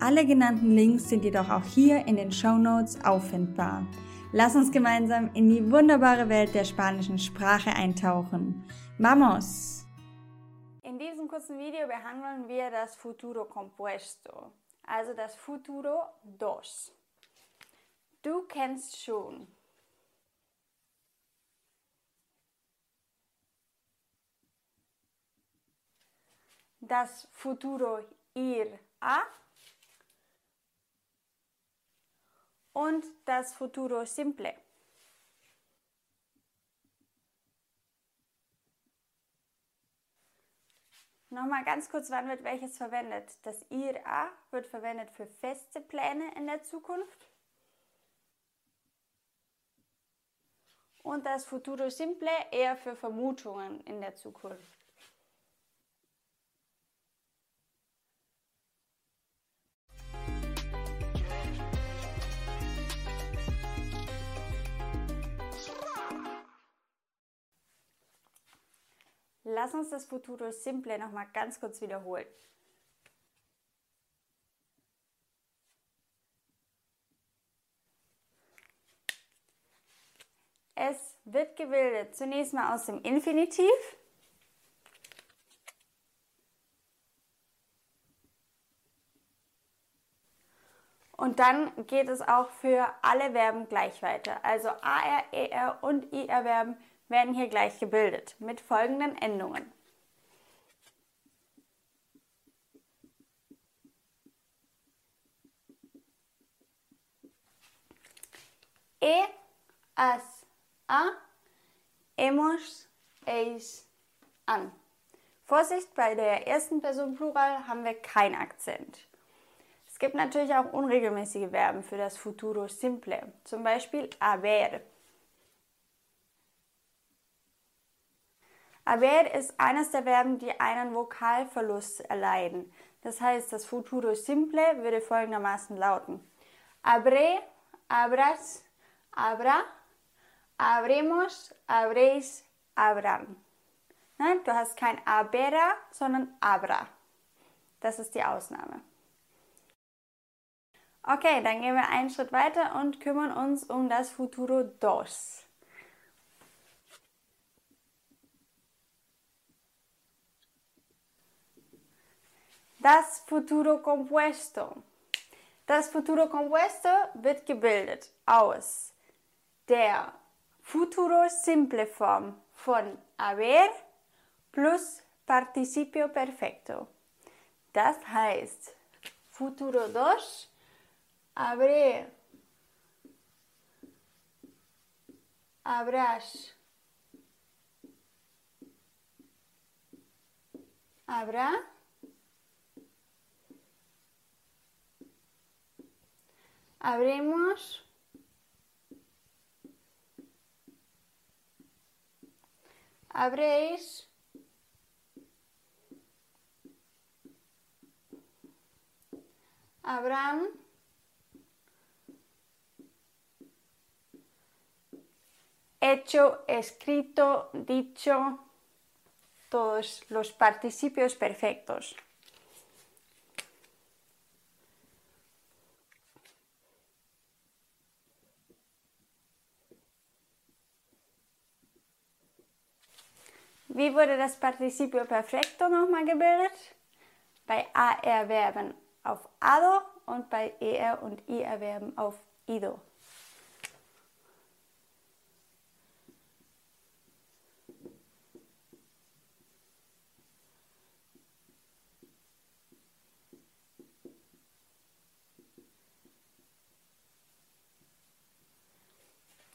Alle genannten Links sind jedoch auch hier in den Show Notes auffindbar. Lass uns gemeinsam in die wunderbare Welt der spanischen Sprache eintauchen. Vamos! In diesem kurzen Video behandeln wir das Futuro Compuesto, also das Futuro dos. Du kennst schon. Das Futuro ir a und das Futuro Simple. Nochmal ganz kurz, wann wird welches verwendet? Das IRA wird verwendet für feste Pläne in der Zukunft. Und das Futuro Simple eher für Vermutungen in der Zukunft. Lass uns das Futuro Simple nochmal ganz kurz wiederholen. Es wird gebildet zunächst mal aus dem Infinitiv. Und dann geht es auch für alle Verben gleich weiter. Also AR, ER und IR Verben werden hier gleich gebildet mit folgenden Endungen. E, as, a, hemos, eis, an. Vorsicht, bei der ersten Person Plural haben wir keinen Akzent. Es gibt natürlich auch unregelmäßige Verben für das Futuro Simple, zum Beispiel haber. Haber ist eines der Verben, die einen Vokalverlust erleiden. Das heißt, das Futuro Simple würde folgendermaßen lauten. Habré, habrás, habrá, habremos, habréis, habrán. Nein, du hast kein habera, sondern abra. Das ist die Ausnahme. Okay, dann gehen wir einen Schritt weiter und kümmern uns um das Futuro dos. Das Futuro Compuesto. Das Futuro Compuesto wird gebildet aus der Futuro Simple Form von haber plus Participio Perfecto. Das heißt, Futuro dos, habré, habrás, habrá, abrimos. Habréis habrán hecho, escrito, dicho, todos los participios perfectos. Wie wurde das Partizipio Perfecto nochmal gebildet? Bei AR-Verben auf ado und bei ER und IR-Verben auf ido.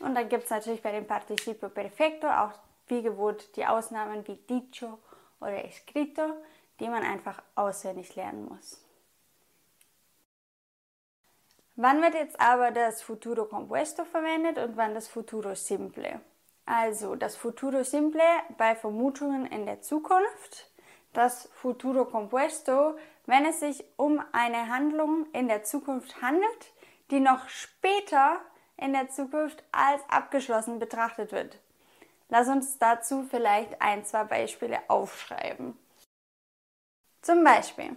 Und dann gibt es natürlich bei dem Participio Perfecto auch wie gewohnt die Ausnahmen wie dicho oder escrito, die man einfach auswendig lernen muss. Wann wird jetzt aber das Futuro Compuesto verwendet und wann das Futuro Simple? Also das Futuro Simple bei Vermutungen in der Zukunft, das Futuro Compuesto, wenn es sich um eine Handlung in der Zukunft handelt, die noch später in der Zukunft als abgeschlossen betrachtet wird. Lass uns dazu vielleicht ein, zwei Beispiele aufschreiben. Zum Beispiel.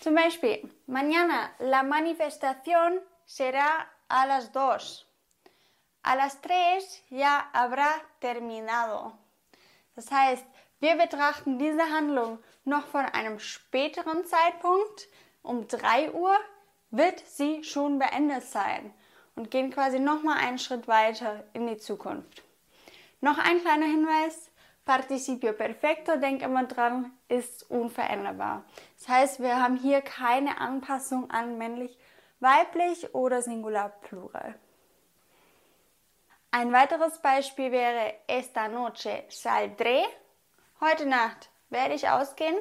Zum Beispiel, mañana la manifestación será a las 2. A las 3 ya habrá terminado. Das heißt, wir betrachten diese Handlung noch von einem späteren Zeitpunkt. Um 3 Uhr wird sie schon beendet sein und gehen quasi nochmal einen Schritt weiter in die Zukunft. Noch ein kleiner Hinweis. Participio Perfecto, denk immer dran, ist unveränderbar. Das heißt, wir haben hier keine Anpassung an männlich, weiblich oder Singular Plural. Ein weiteres Beispiel wäre Esta noche saldré. Heute Nacht werde ich ausgehen.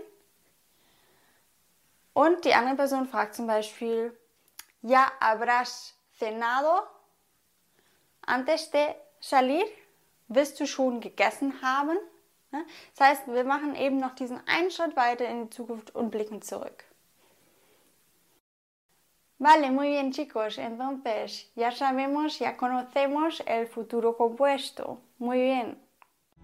Und die andere Person fragt zum Beispiel, ¿Ya habrás cenado antes de salir? Wirst du schon gegessen haben? Ne? Das heißt, wir machen eben noch diesen einen Schritt weiter in die Zukunft und blicken zurück. Vale, muy bien chicos, entonces ya sabemos, ya conocemos el futuro compuesto. Muy bien.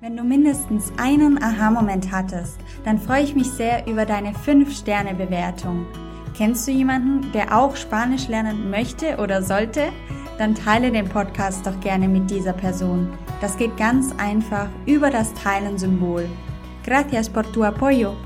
Wenn du mindestens einen Aha-Moment hattest, dann freue ich mich sehr über deine 5-Sterne-Bewertung. Kennst du jemanden, der auch Spanisch lernen möchte oder sollte? Dann teile den Podcast doch gerne mit dieser Person. Das geht ganz einfach über das Teilen-Symbol. Gracias por tu apoyo.